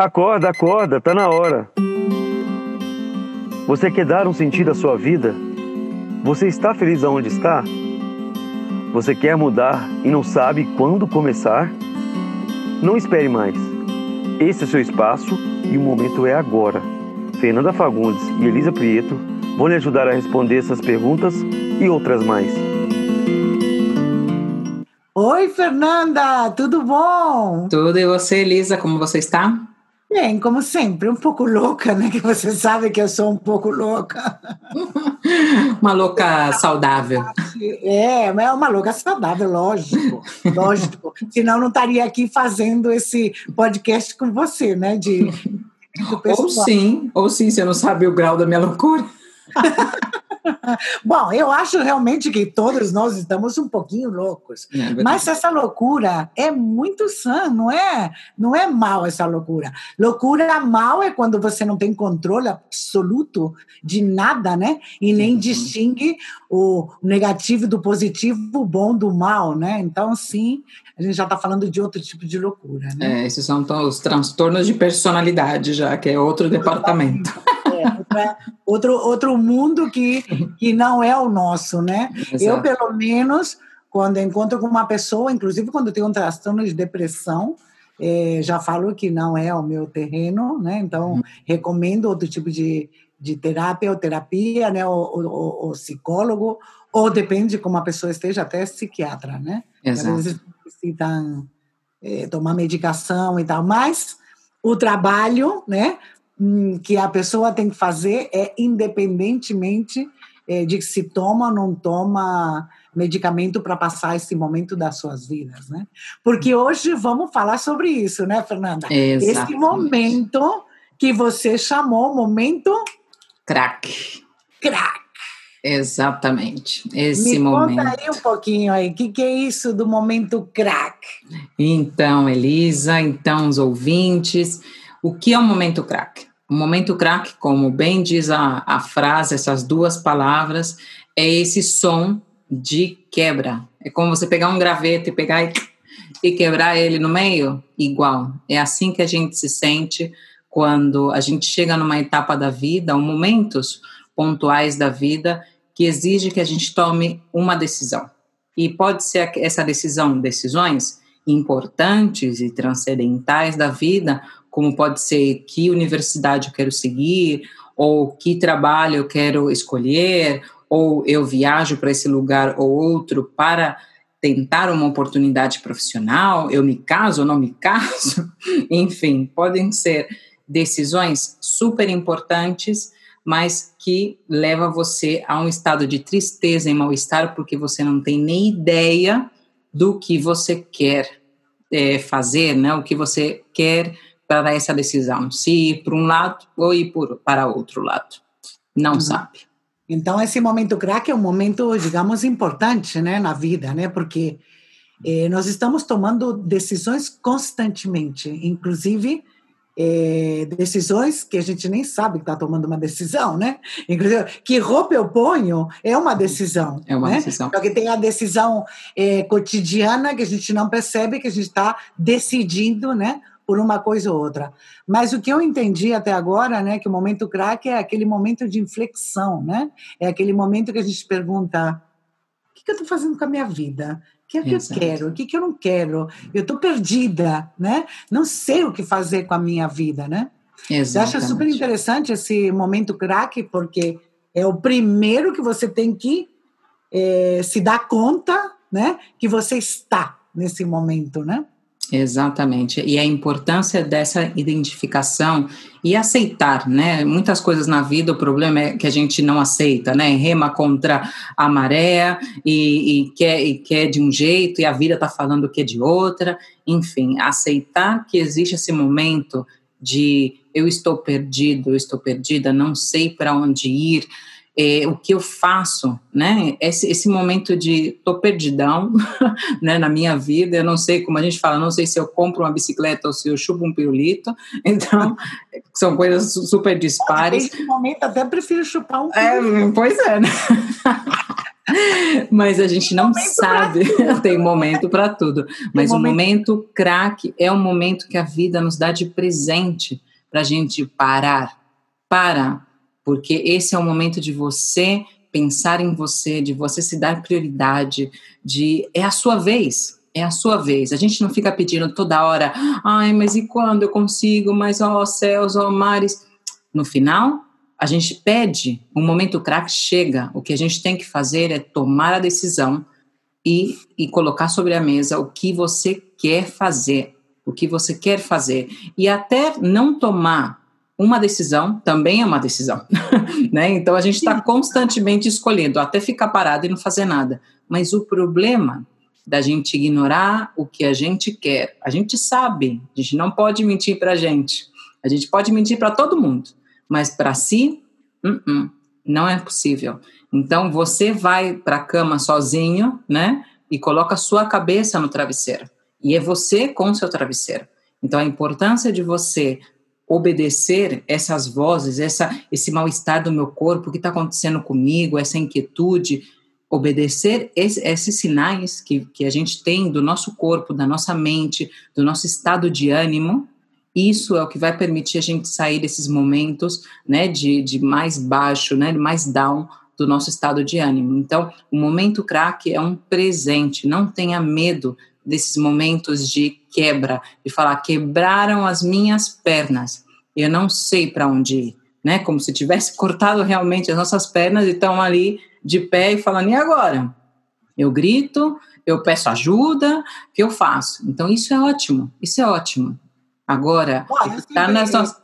Acorda, acorda, tá na hora. Você quer dar um sentido à sua vida? Você está feliz aonde está? Você quer mudar e não sabe quando começar? Não espere mais. Esse é seu espaço e o momento é agora. Fernanda Fagundes e Elisa Prieto vão lhe ajudar a responder essas perguntas e outras mais. Oi, Fernanda, tudo bom? Tudo e você, Elisa, como você está? Bem, como sempre, um pouco louca, né? Que você sabe que eu sou um pouco louca. uma louca saudável. É, mas é uma louca saudável, lógico, lógico. Senão não estaria aqui fazendo esse podcast com você, né? De, ou sim, ou sim, você não sabe o grau da minha loucura. Bom, eu acho realmente que todos nós estamos um pouquinho loucos. É mas essa loucura é muito sã, não é? Não é mal essa loucura. Loucura mal é quando você não tem controle absoluto de nada, né? E nem distingue o negativo do positivo, o bom do mal, né? Então, sim, a gente já está falando de outro tipo de loucura, né? É, esses são então, os transtornos de personalidade já, que é outro departamento. Outro, outro mundo que, que não é o nosso, né? Exato. Eu, pelo menos, quando encontro com uma pessoa, inclusive quando tenho um transtorno de depressão, é, já falo que não é o meu terreno, né? Então, uhum. recomendo outro tipo de, de terapia ou terapia, né? O, psicólogo, ou depende de como a pessoa esteja, até psiquiatra, né? Exato. Às vezes precisam é, tomar medicação e tal, mas o trabalho, né? Hum, que a pessoa tem que fazer é independentemente é, de se toma ou não toma medicamento para passar esse momento das suas vidas, né? Porque hoje vamos falar sobre isso, né, Fernanda? Exatamente. Esse momento que você chamou momento crack. Crack. Exatamente, esse Me momento. Conta aí um pouquinho aí, o que, que é isso do momento crack? Então, Elisa, então os ouvintes, o que é o momento crack? O momento crack, como bem diz a, a frase, essas duas palavras, é esse som de quebra. É como você pegar um graveto e pegar e, e quebrar ele no meio, igual. É assim que a gente se sente quando a gente chega numa etapa da vida, ou momentos pontuais da vida, que exige que a gente tome uma decisão. E pode ser essa decisão, decisões importantes e transcendentais da vida, como pode ser que universidade eu quero seguir, ou que trabalho eu quero escolher, ou eu viajo para esse lugar ou outro para tentar uma oportunidade profissional, eu me caso ou não me caso, enfim, podem ser decisões super importantes, mas que leva você a um estado de tristeza e mal-estar porque você não tem nem ideia do que você quer é, fazer, né? O que você quer para essa decisão, se ir para um lado ou ir por, para outro lado. Não uhum. sabe. Então, esse momento crack é um momento, digamos, importante né, na vida, né? Porque eh, nós estamos tomando decisões constantemente, inclusive eh, decisões que a gente nem sabe que está tomando uma decisão, né? Inclusive, que roupa eu ponho é uma decisão. É uma né? decisão. Porque tem a decisão eh, cotidiana que a gente não percebe, que a gente está decidindo, né? Por uma coisa ou outra. Mas o que eu entendi até agora, né, que o momento crack é aquele momento de inflexão, né? É aquele momento que a gente pergunta: o que, que eu estou fazendo com a minha vida? O que é que Exato. eu quero? O que, que eu não quero? Eu estou perdida, né? Não sei o que fazer com a minha vida, né? Exatamente. Eu acho super interessante esse momento crack, porque é o primeiro que você tem que é, se dar conta, né, que você está nesse momento, né? Exatamente. E a importância dessa identificação e aceitar, né? Muitas coisas na vida, o problema é que a gente não aceita, né? Rema contra a maré e, e quer, e quer de um jeito e a vida está falando que é de outra. Enfim, aceitar que existe esse momento de eu estou perdido, eu estou perdida, não sei para onde ir, é, o que eu faço, né? Esse, esse momento de tô perdidão, né, na minha vida, eu não sei como a gente fala, não sei se eu compro uma bicicleta ou se eu chupo um pirulito, então são coisas super dispares. Nesse momento até prefiro chupar um é, Pois é, né? Mas a gente não sabe, tem momento para tudo. Mas o momento craque é o momento que a vida nos dá de presente para a gente parar. Para, porque esse é o momento de você pensar em você, de você se dar prioridade, de é a sua vez, é a sua vez. A gente não fica pedindo toda hora, ai, mas e quando eu consigo? Mas ó céus, ó mares. No final, a gente pede, o momento crack chega, o que a gente tem que fazer é tomar a decisão e, e colocar sobre a mesa o que você quer fazer, o que você quer fazer. E até não tomar uma decisão também é uma decisão, né? Então a gente está constantemente escolhendo, até ficar parado e não fazer nada. Mas o problema da gente ignorar o que a gente quer, a gente sabe, a gente não pode mentir para a gente, a gente pode mentir para todo mundo, mas para si, uh -uh, não é possível. Então você vai para a cama sozinho, né? E coloca a sua cabeça no travesseiro. E é você com o seu travesseiro. Então a importância de você obedecer essas vozes, essa, esse mal-estar do meu corpo, o que está acontecendo comigo, essa inquietude, obedecer esse, esses sinais que, que a gente tem do nosso corpo, da nossa mente, do nosso estado de ânimo, isso é o que vai permitir a gente sair desses momentos, né, de, de mais baixo, né, mais down do nosso estado de ânimo. Então, o momento crack é um presente, não tenha medo desses momentos de quebra, de falar quebraram as minhas pernas, eu não sei para onde ir, né? Como se tivesse cortado realmente as nossas pernas e estão ali de pé e falando e agora? Eu grito, eu peço ajuda, o que eu faço? Então isso é ótimo, isso é ótimo. Agora, o que está nas nossas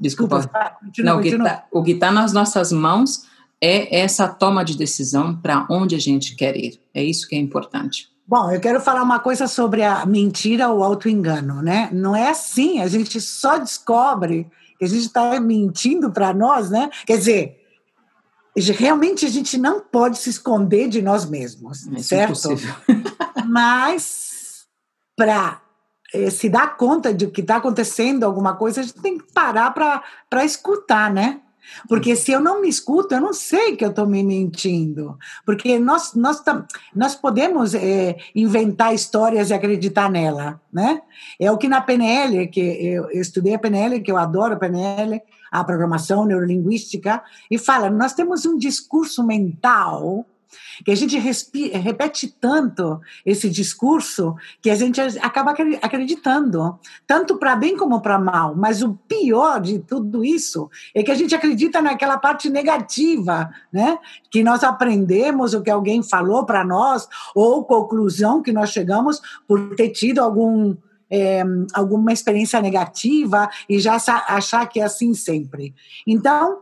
Desculpa. Desculpa continua, não, tá, o que está nas nossas mãos é essa toma de decisão para onde a gente quer ir. É isso que é importante. Bom, eu quero falar uma coisa sobre a mentira ou auto-engano, né? Não é assim, a gente só descobre que a gente está mentindo para nós, né? Quer dizer, realmente a gente não pode se esconder de nós mesmos, é certo? Mas para eh, se dar conta de que está acontecendo alguma coisa, a gente tem que parar para escutar, né? Porque se eu não me escuto, eu não sei que eu estou me mentindo. Porque nós, nós, nós podemos é, inventar histórias e acreditar nela, né? É o que na PNL, que eu, eu estudei a PNL, que eu adoro a PNL, a programação neurolinguística, e fala, nós temos um discurso mental que a gente repete tanto esse discurso que a gente acaba acreditando, tanto para bem como para mal. Mas o pior de tudo isso é que a gente acredita naquela parte negativa, né? Que nós aprendemos o que alguém falou para nós ou conclusão que nós chegamos por ter tido algum é, alguma experiência negativa e já achar que é assim sempre. Então,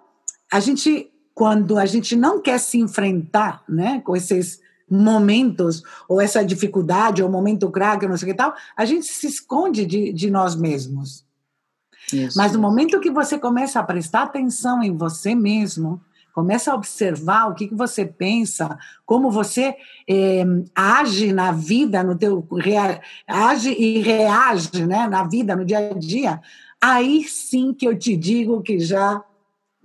a gente quando a gente não quer se enfrentar né, com esses momentos, ou essa dificuldade, ou momento craque, não sei o que tal, a gente se esconde de, de nós mesmos. Isso. Mas no momento que você começa a prestar atenção em você mesmo, começa a observar o que, que você pensa, como você é, age na vida, no teu rea, age e reage, né, na vida, no dia a dia, aí sim que eu te digo que já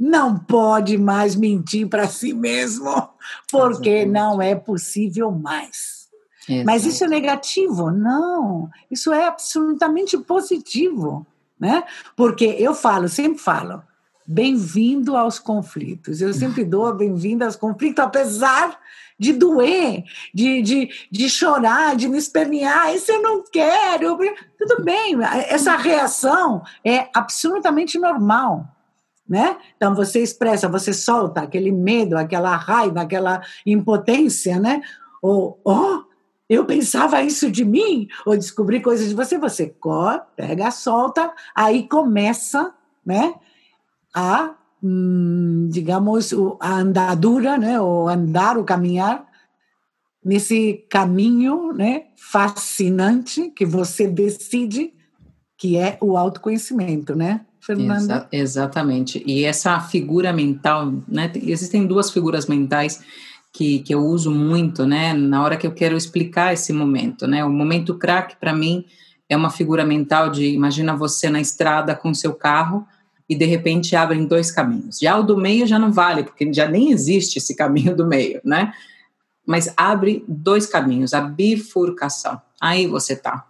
não pode mais mentir para si mesmo, porque não é possível mais. Exato. Mas isso é negativo? Não, isso é absolutamente positivo, né? Porque eu falo, sempre falo, bem-vindo aos conflitos. Eu sempre dou a bem-vinda aos conflitos, apesar de doer, de, de, de chorar, de me espernear. Isso eu não quero. Tudo bem, essa reação é absolutamente normal né? Então você expressa, você solta aquele medo, aquela raiva, aquela impotência, né? Ou, oh, eu pensava isso de mim, ou descobri coisas de você, você corre, pega, solta, aí começa, né? A, hum, digamos, a andadura, né? O andar, o caminhar nesse caminho, né? Fascinante que você decide que é o autoconhecimento, né? Fernanda? Exa exatamente. E essa figura mental, né? Existem duas figuras mentais que, que eu uso muito, né? Na hora que eu quero explicar esse momento, né? O momento crack, para mim, é uma figura mental de imagina você na estrada com seu carro e de repente abrem dois caminhos. Já o do meio já não vale, porque já nem existe esse caminho do meio, né? mas abre dois caminhos, a bifurcação. Aí você tá.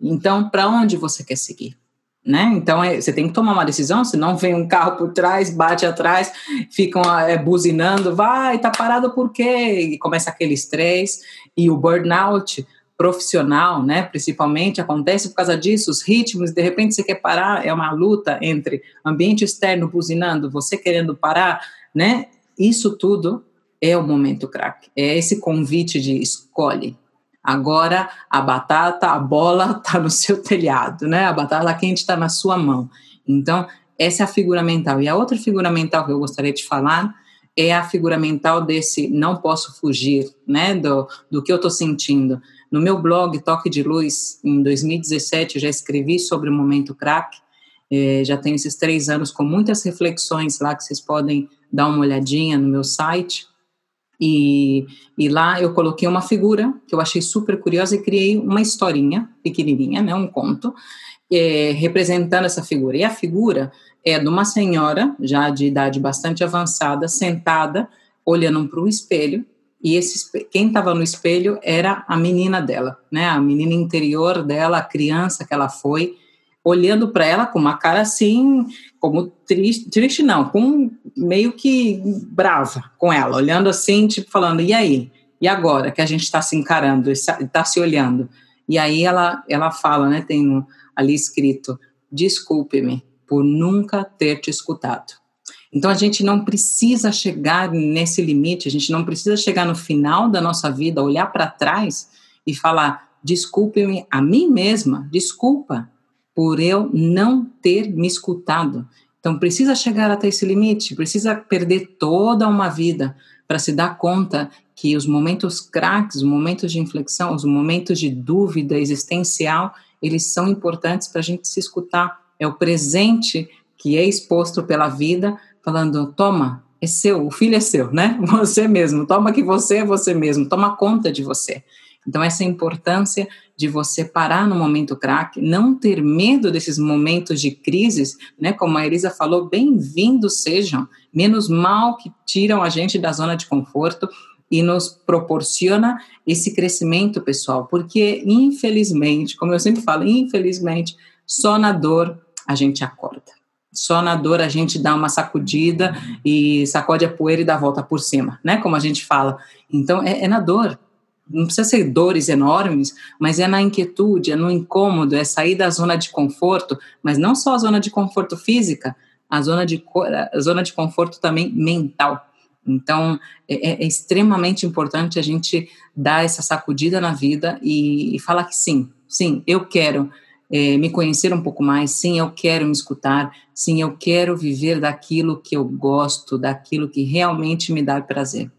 Então, para onde você quer seguir? Né? Então, é, você tem que tomar uma decisão, senão vem um carro por trás, bate atrás, ficam é, buzinando, vai, tá parado por quê? E começa aquele estresse. E o burnout profissional, né, principalmente, acontece por causa disso, os ritmos, de repente você quer parar, é uma luta entre ambiente externo buzinando, você querendo parar, né? Isso tudo é o momento crack. É esse convite de escolhe. Agora a batata, a bola está no seu telhado, né? A batata quente está na sua mão. Então, essa é a figura mental. E a outra figura mental que eu gostaria de falar é a figura mental desse não posso fugir, né? Do, do que eu estou sentindo. No meu blog Toque de Luz, em 2017, eu já escrevi sobre o momento crack. É, já tenho esses três anos com muitas reflexões lá que vocês podem dar uma olhadinha no meu site. E, e lá eu coloquei uma figura que eu achei super curiosa e criei uma historinha pequenininha, né, um conto, é, representando essa figura. E a figura é de uma senhora, já de idade bastante avançada, sentada, olhando para o espelho, e esse, quem estava no espelho era a menina dela, né? A menina interior dela, a criança que ela foi, olhando para ela com uma cara assim, como triste, triste não, com meio que brava com ela, olhando assim, tipo falando, e aí? E agora que a gente está se encarando, está se olhando? E aí ela, ela fala, né? Tem ali escrito, desculpe-me por nunca ter te escutado. Então a gente não precisa chegar nesse limite, a gente não precisa chegar no final da nossa vida, olhar para trás e falar: desculpe-me a mim mesma, desculpa por eu não ter me escutado. Então precisa chegar até esse limite, precisa perder toda uma vida para se dar conta que os momentos craques, os momentos de inflexão, os momentos de dúvida existencial, eles são importantes para a gente se escutar. É o presente que é exposto pela vida falando: toma, é seu, o filho é seu, né? Você mesmo, toma que você é você mesmo, toma conta de você. Então, essa importância de você parar no momento crack, não ter medo desses momentos de crises, né? Como a Elisa falou, bem-vindos sejam, menos mal que tiram a gente da zona de conforto e nos proporciona esse crescimento pessoal, porque infelizmente, como eu sempre falo, infelizmente, só na dor a gente acorda. Só na dor a gente dá uma sacudida e sacode a poeira e dá a volta por cima, né? Como a gente fala. Então, é, é na dor. Não precisa ser dores enormes, mas é na inquietude, é no incômodo, é sair da zona de conforto, mas não só a zona de conforto física, a zona de, a zona de conforto também mental. Então, é, é, é extremamente importante a gente dar essa sacudida na vida e, e falar que sim, sim, eu quero é, me conhecer um pouco mais, sim, eu quero me escutar, sim, eu quero viver daquilo que eu gosto, daquilo que realmente me dá prazer.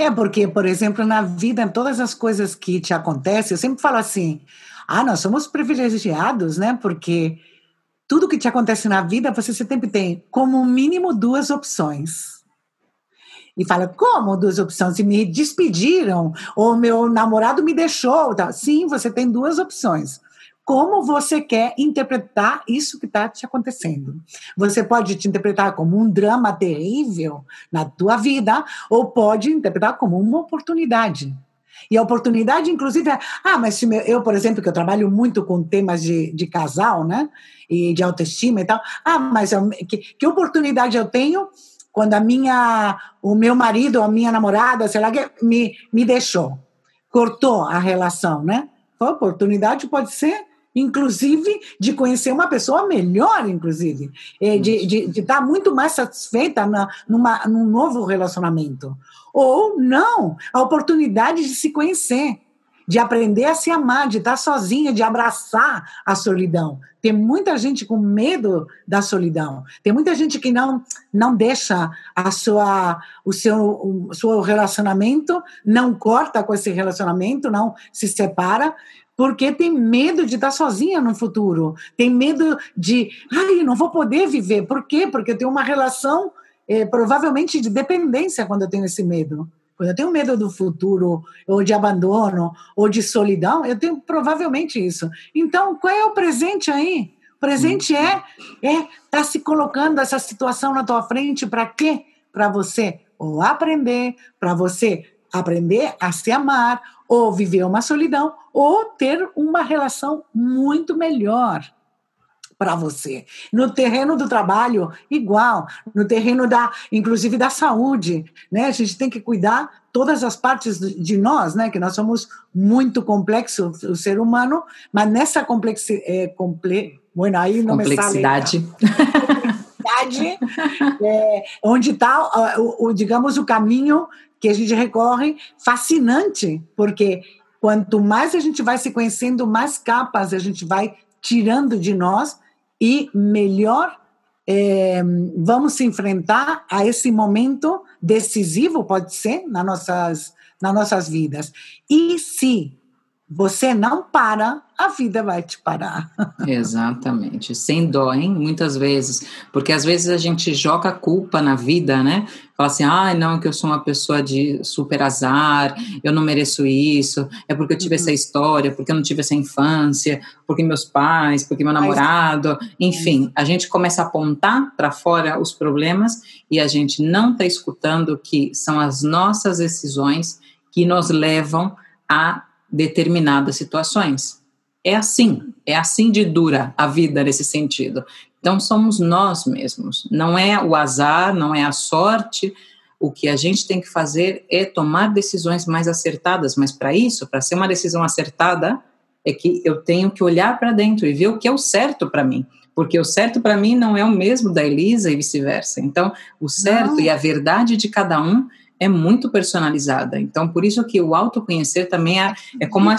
É, porque, por exemplo, na vida, todas as coisas que te acontecem, eu sempre falo assim: ah, nós somos privilegiados, né? Porque tudo que te acontece na vida, você sempre tem como mínimo duas opções. E fala, como duas opções? Se me despediram, ou meu namorado me deixou. Sim, você tem duas opções como você quer interpretar isso que está te acontecendo. Você pode te interpretar como um drama terrível na tua vida, ou pode interpretar como uma oportunidade. E a oportunidade, inclusive, é, ah, mas eu, por exemplo, que eu trabalho muito com temas de, de casal, né, e de autoestima e tal, ah, mas eu, que, que oportunidade eu tenho quando a minha, o meu marido, a minha namorada, sei lá, me, me deixou, cortou a relação, né? A oportunidade pode ser inclusive de conhecer uma pessoa melhor, inclusive, é, de, de, de estar muito mais satisfeita na, numa, num novo relacionamento. Ou não, a oportunidade de se conhecer, de aprender a se amar, de estar sozinha, de abraçar a solidão. Tem muita gente com medo da solidão. Tem muita gente que não não deixa a sua o seu o seu relacionamento, não corta com esse relacionamento, não se separa porque tem medo de estar sozinha no futuro, tem medo de, ai, não vou poder viver. Por quê? Porque eu tenho uma relação é, provavelmente de dependência quando eu tenho esse medo. Quando eu tenho medo do futuro, ou de abandono, ou de solidão, eu tenho provavelmente isso. Então, qual é o presente aí? O presente é é tá se colocando essa situação na tua frente para quê? Para você ou aprender, para você aprender a se amar, ou viver uma solidão, ou ter uma relação muito melhor para você. No terreno do trabalho, igual. No terreno da, inclusive da saúde, né? A gente tem que cuidar todas as partes de nós, né? Que nós somos muito complexo, o ser humano, mas nessa complexi, é, comple, bueno, aí não complexidade. Me complexidade, é, onde está, o, o, digamos, o caminho que a gente recorre, fascinante, porque quanto mais a gente vai se conhecendo, mais capas a gente vai tirando de nós e melhor é, vamos se enfrentar a esse momento decisivo, pode ser, nas nossas, nas nossas vidas. E se você não para, a vida vai te parar. Exatamente, sem dó, hein? Muitas vezes, porque às vezes a gente joga a culpa na vida, né? Fala assim, ah, não, que eu sou uma pessoa de super azar, eu não mereço isso, é porque eu tive uhum. essa história, porque eu não tive essa infância, porque meus pais, porque meu namorado, enfim, a gente começa a apontar para fora os problemas e a gente não está escutando que são as nossas decisões que nos levam a determinadas situações. É assim, é assim de dura a vida nesse sentido. Então somos nós mesmos, não é o azar, não é a sorte. O que a gente tem que fazer é tomar decisões mais acertadas, mas para isso, para ser uma decisão acertada, é que eu tenho que olhar para dentro e ver o que é o certo para mim, porque o certo para mim não é o mesmo da Elisa e vice-versa. Então, o certo não. e a verdade de cada um é muito personalizada. Então, por isso que o autoconhecer também é, é como a,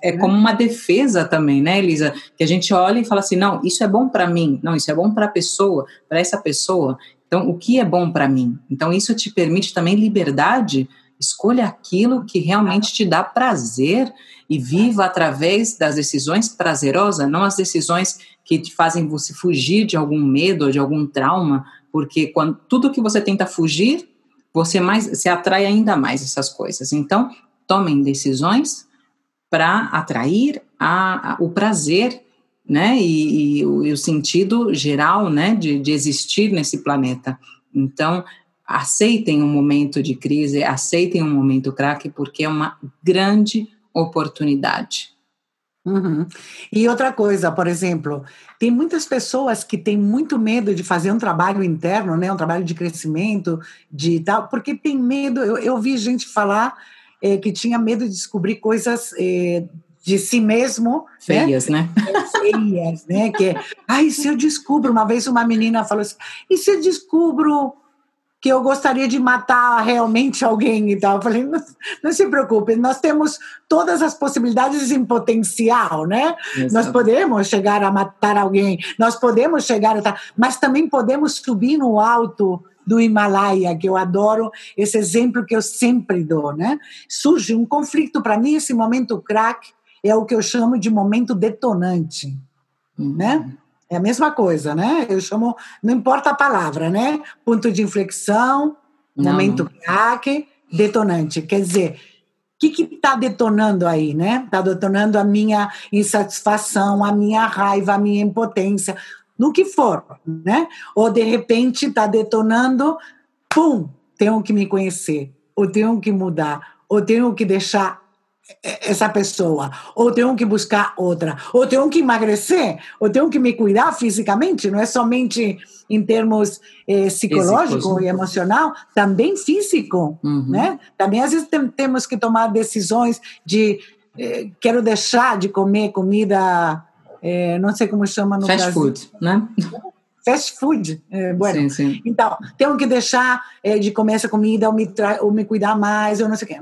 é como uma defesa também, né, Elisa? Que a gente olha e fala assim, não, isso é bom para mim, não, isso é bom para a pessoa, para essa pessoa. Então, o que é bom para mim? Então, isso te permite também liberdade. Escolha aquilo que realmente te dá prazer e viva através das decisões prazerosas, não as decisões que te fazem você fugir de algum medo ou de algum trauma, porque quando tudo que você tenta fugir você mais se atrai ainda mais essas coisas. Então, tomem decisões para atrair a, a, o prazer, né, e, e, o, e, o, sentido geral, né, de, de existir nesse planeta. Então, aceitem um momento de crise, aceitem um momento craque, porque é uma grande oportunidade. Uhum. E outra coisa, por exemplo, tem muitas pessoas que têm muito medo de fazer um trabalho interno, né, um trabalho de crescimento, de tal, porque tem medo. Eu, eu vi gente falar é, que tinha medo de descobrir coisas é, de si mesmo. Né? Feias, né? né? Feias, né? Que, ai, se eu descubro, uma vez uma menina falou assim, e se eu descubro que eu gostaria de matar realmente alguém e tal. Eu falei, não, não, se preocupe, nós temos todas as possibilidades em potencial, né? Exato. Nós podemos chegar a matar alguém, nós podemos chegar a... Mas também podemos subir no alto do Himalaia, que eu adoro, esse exemplo que eu sempre dou, né? Surge um conflito, para mim, esse momento crack é o que eu chamo de momento detonante, uhum. né? É a mesma coisa, né? Eu chamo, não importa a palavra, né? Ponto de inflexão, não. momento craque, detonante. Quer dizer, o que está detonando aí, né? Está detonando a minha insatisfação, a minha raiva, a minha impotência, no que for, né? Ou de repente está detonando, pum, tenho que me conhecer, ou tenho que mudar, ou tenho que deixar essa pessoa, ou tenho que buscar outra, ou tenho que emagrecer, ou tenho que me cuidar fisicamente, não é somente em termos eh, psicológico e emocional, também físico, uhum. né? Também às vezes tem, temos que tomar decisões de eh, quero deixar de comer comida, eh, não sei como chama no Fast Brasil. food, né? Fast food, bueno. Sim, sim. Então, tenho que deixar de comer essa comida ou me, ou me cuidar mais, ou não sei o quê.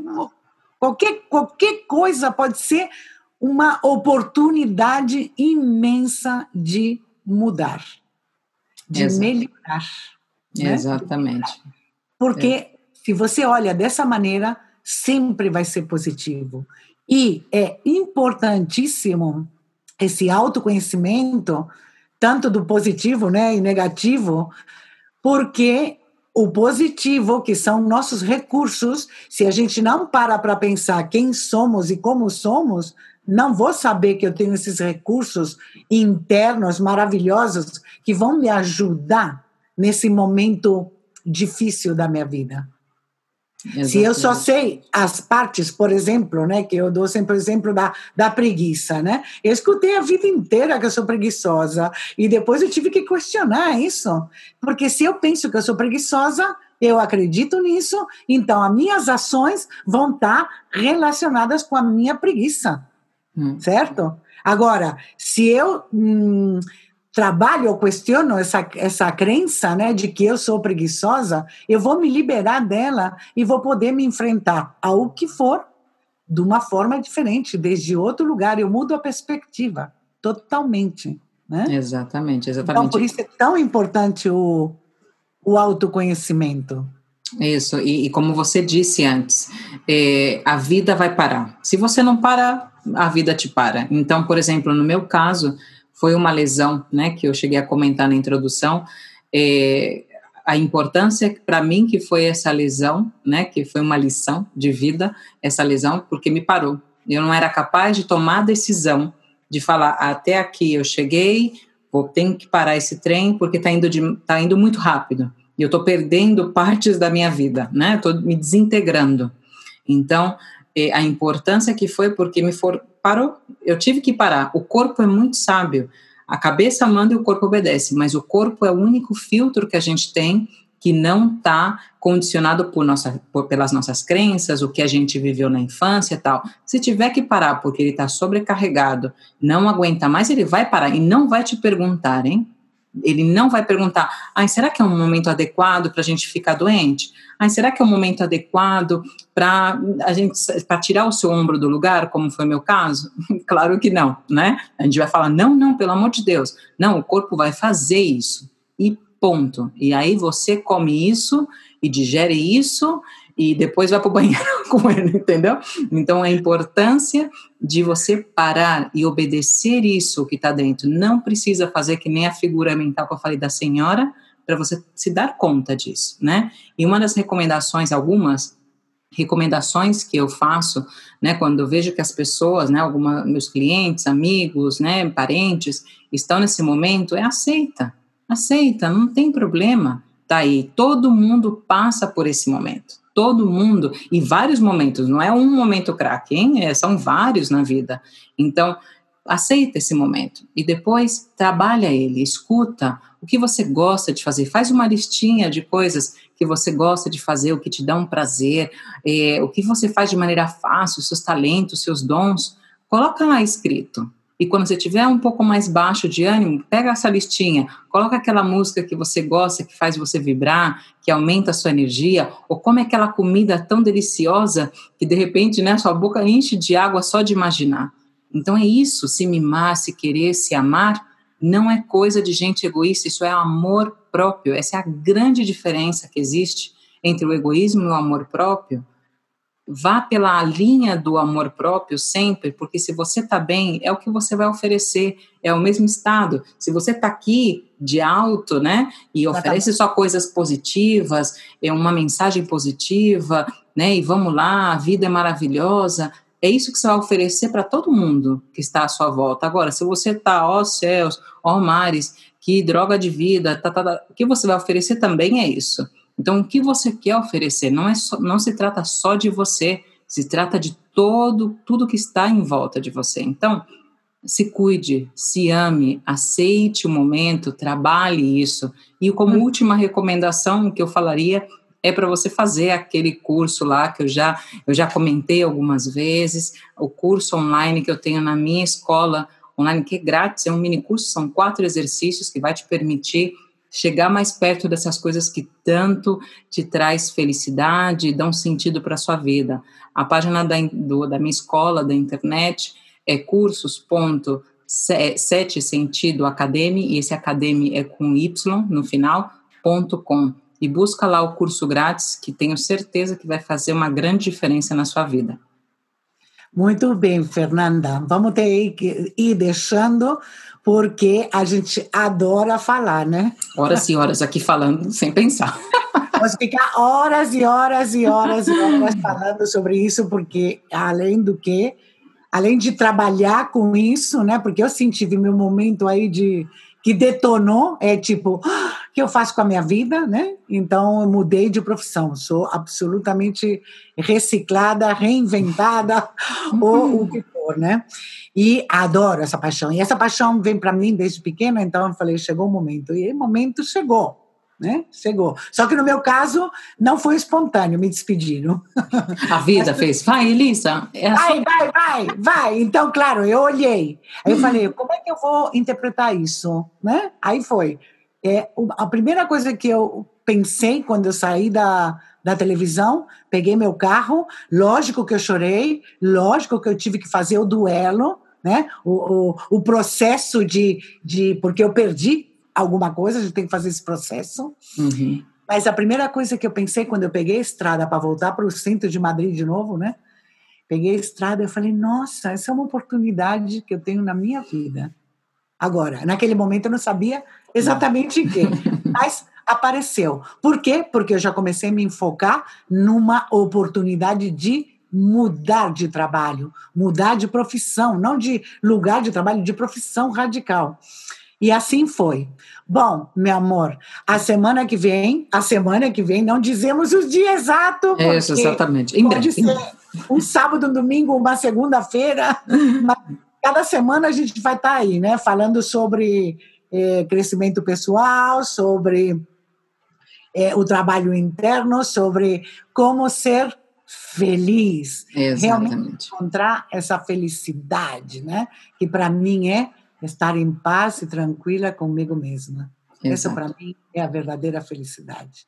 Qualquer, qualquer coisa pode ser uma oportunidade imensa de mudar, de Exato. melhorar. Né? Exatamente. Porque é. se você olha dessa maneira, sempre vai ser positivo. E é importantíssimo esse autoconhecimento, tanto do positivo né, e negativo, porque o positivo, que são nossos recursos, se a gente não para para pensar quem somos e como somos, não vou saber que eu tenho esses recursos internos maravilhosos que vão me ajudar nesse momento difícil da minha vida. Exatamente. Se eu só sei as partes, por exemplo, né, que eu dou sempre o exemplo da, da preguiça, né? Eu escutei a vida inteira que eu sou preguiçosa e depois eu tive que questionar isso, porque se eu penso que eu sou preguiçosa, eu acredito nisso, então as minhas ações vão estar relacionadas com a minha preguiça, hum. certo? Agora, se eu hum, trabalho ou questiono essa, essa crença né, de que eu sou preguiçosa, eu vou me liberar dela e vou poder me enfrentar ao que for de uma forma diferente, desde outro lugar. Eu mudo a perspectiva totalmente. Né? Exatamente, exatamente. Então, por isso é tão importante o, o autoconhecimento. Isso, e, e como você disse antes, é, a vida vai parar. Se você não para, a vida te para. Então, por exemplo, no meu caso, foi uma lesão, né, que eu cheguei a comentar na introdução, é, a importância para mim que foi essa lesão, né, que foi uma lição de vida, essa lesão, porque me parou. Eu não era capaz de tomar a decisão de falar até aqui eu cheguei, vou ter que parar esse trem porque está indo de, tá indo muito rápido e eu estou perdendo partes da minha vida, né? Estou me desintegrando. Então é, a importância que foi porque me for, parou, eu tive que parar. O corpo é muito sábio. A cabeça manda e o corpo obedece, mas o corpo é o único filtro que a gente tem que não está condicionado por nossa, por, pelas nossas crenças, o que a gente viveu na infância e tal. Se tiver que parar porque ele está sobrecarregado, não aguenta mais, ele vai parar e não vai te perguntar, hein? Ele não vai perguntar, ai, será que é um momento adequado para a gente ficar doente? Ai, será que é um momento adequado para a gente para tirar o seu ombro do lugar, como foi meu caso? claro que não, né? A gente vai falar, não, não, pelo amor de Deus. Não, o corpo vai fazer isso. E ponto. E aí você come isso e digere isso e depois vai para o banheiro com ele, entendeu? Então, a importância de você parar e obedecer isso que está dentro. Não precisa fazer que nem a figura mental que eu falei da senhora, para você se dar conta disso, né? E uma das recomendações, algumas recomendações que eu faço, né, quando eu vejo que as pessoas, né, alguma, meus clientes, amigos, né, parentes, estão nesse momento, é aceita, aceita, não tem problema, tá aí, todo mundo passa por esse momento, todo mundo, e vários momentos, não é um momento craque, hein? É, são vários na vida. Então, aceita esse momento e depois trabalha ele, escuta o que você gosta de fazer, faz uma listinha de coisas que você gosta de fazer, o que te dá um prazer, é, o que você faz de maneira fácil, seus talentos, seus dons, coloca lá escrito. E quando você tiver um pouco mais baixo de ânimo, pega essa listinha, coloca aquela música que você gosta, que faz você vibrar, que aumenta a sua energia, ou come aquela comida tão deliciosa que de repente, né, sua boca enche de água só de imaginar. Então é isso, se mimar, se querer, se amar, não é coisa de gente egoísta, isso é amor próprio. Essa é a grande diferença que existe entre o egoísmo e o amor próprio vá pela linha do amor próprio sempre, porque se você está bem, é o que você vai oferecer, é o mesmo estado. Se você está aqui de alto, né, e oferece só coisas positivas, é uma mensagem positiva, né, e vamos lá, a vida é maravilhosa, é isso que você vai oferecer para todo mundo que está à sua volta. Agora, se você está, ó céus, ó mares, que droga de vida, tá, tá, tá, o que você vai oferecer também é isso. Então, o que você quer oferecer não é só, não se trata só de você, se trata de todo tudo que está em volta de você. Então, se cuide, se ame, aceite o momento, trabalhe isso. E como uhum. última recomendação que eu falaria é para você fazer aquele curso lá que eu já eu já comentei algumas vezes, o curso online que eu tenho na minha escola online que é grátis, é um mini curso, são quatro exercícios que vai te permitir chegar mais perto dessas coisas que tanto te traz felicidade, dão sentido para a sua vida. A página da, do, da minha escola, da internet, é cursos.sete sentido academy, e esse academy é com Y no final, ponto com. E busca lá o curso grátis, que tenho certeza que vai fazer uma grande diferença na sua vida. Muito bem, Fernanda. Vamos ter que ir deixando porque a gente adora falar, né? Horas e horas aqui falando sem pensar. Vamos ficar horas e horas e horas e horas falando sobre isso, porque além do que, além de trabalhar com isso, né? Porque eu senti meu momento aí de que detonou, é tipo, que eu faço com a minha vida, né? Então, eu mudei de profissão. Sou absolutamente reciclada, reinventada, ou o que for, né? E adoro essa paixão. E essa paixão vem para mim desde pequena, então eu falei, chegou o momento. E o momento chegou né? Chegou. Só que no meu caso não foi espontâneo, me despediram. A vida fez, vai, Elisa. É vai, sua... vai, vai, vai. Então, claro, eu olhei. Aí eu falei, como é que eu vou interpretar isso, né? Aí foi. É, a primeira coisa que eu pensei quando eu saí da, da televisão, peguei meu carro, lógico que eu chorei, lógico que eu tive que fazer o duelo, né? O, o, o processo de, de. Porque eu perdi alguma coisa, a gente tem que fazer esse processo. Uhum. Mas a primeira coisa que eu pensei quando eu peguei a estrada para voltar para o centro de Madrid de novo, né? Peguei a estrada e falei, nossa, essa é uma oportunidade que eu tenho na minha vida. Agora, naquele momento eu não sabia exatamente o quê, mas apareceu. Por quê? Porque eu já comecei a me enfocar numa oportunidade de mudar de trabalho, mudar de profissão, não de lugar de trabalho, de profissão radical. E assim foi. Bom, meu amor, a semana que vem, a semana que vem, não dizemos o dia exato. É isso, exatamente. Em pode breve. ser um sábado, um domingo, uma segunda-feira. cada semana a gente vai estar tá aí, né? Falando sobre eh, crescimento pessoal, sobre eh, o trabalho interno, sobre como ser feliz. Exatamente. Realmente encontrar essa felicidade, né? Que para mim é estar em paz e tranquila comigo mesma. Exato. Essa, para mim, é a verdadeira felicidade.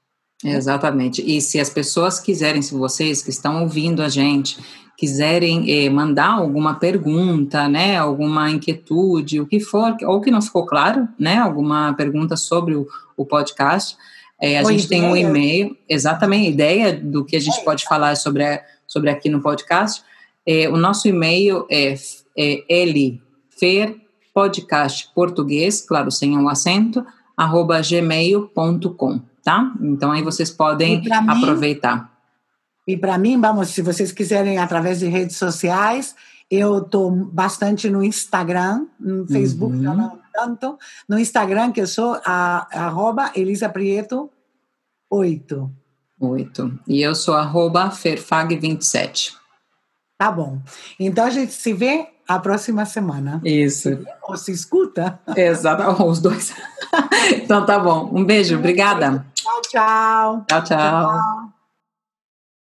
Exatamente. E se as pessoas quiserem, se vocês que estão ouvindo a gente, quiserem eh, mandar alguma pergunta, né, alguma inquietude, o que for, ou que não ficou claro, né, alguma pergunta sobre o, o podcast, eh, a ou gente ideia. tem um e-mail, exatamente, ideia do que a gente é. pode falar sobre, sobre aqui no podcast. Eh, o nosso e-mail é, é lfer podcast português, claro, sem um acento, arroba gmail.com, tá? Então aí vocês podem aproveitar. Mim, e para mim, vamos, se vocês quiserem através de redes sociais, eu estou bastante no Instagram, no Facebook uhum. não tanto, no Instagram que eu sou a, arroba Elisa Prieto 8. 8. E eu sou arroba Ferfag27. Tá bom. Então a gente se vê a próxima semana. Isso. Ou se escuta. Exato, os dois. então tá bom. Um beijo, obrigada. Tchau, tchau. Tchau, tchau. tchau.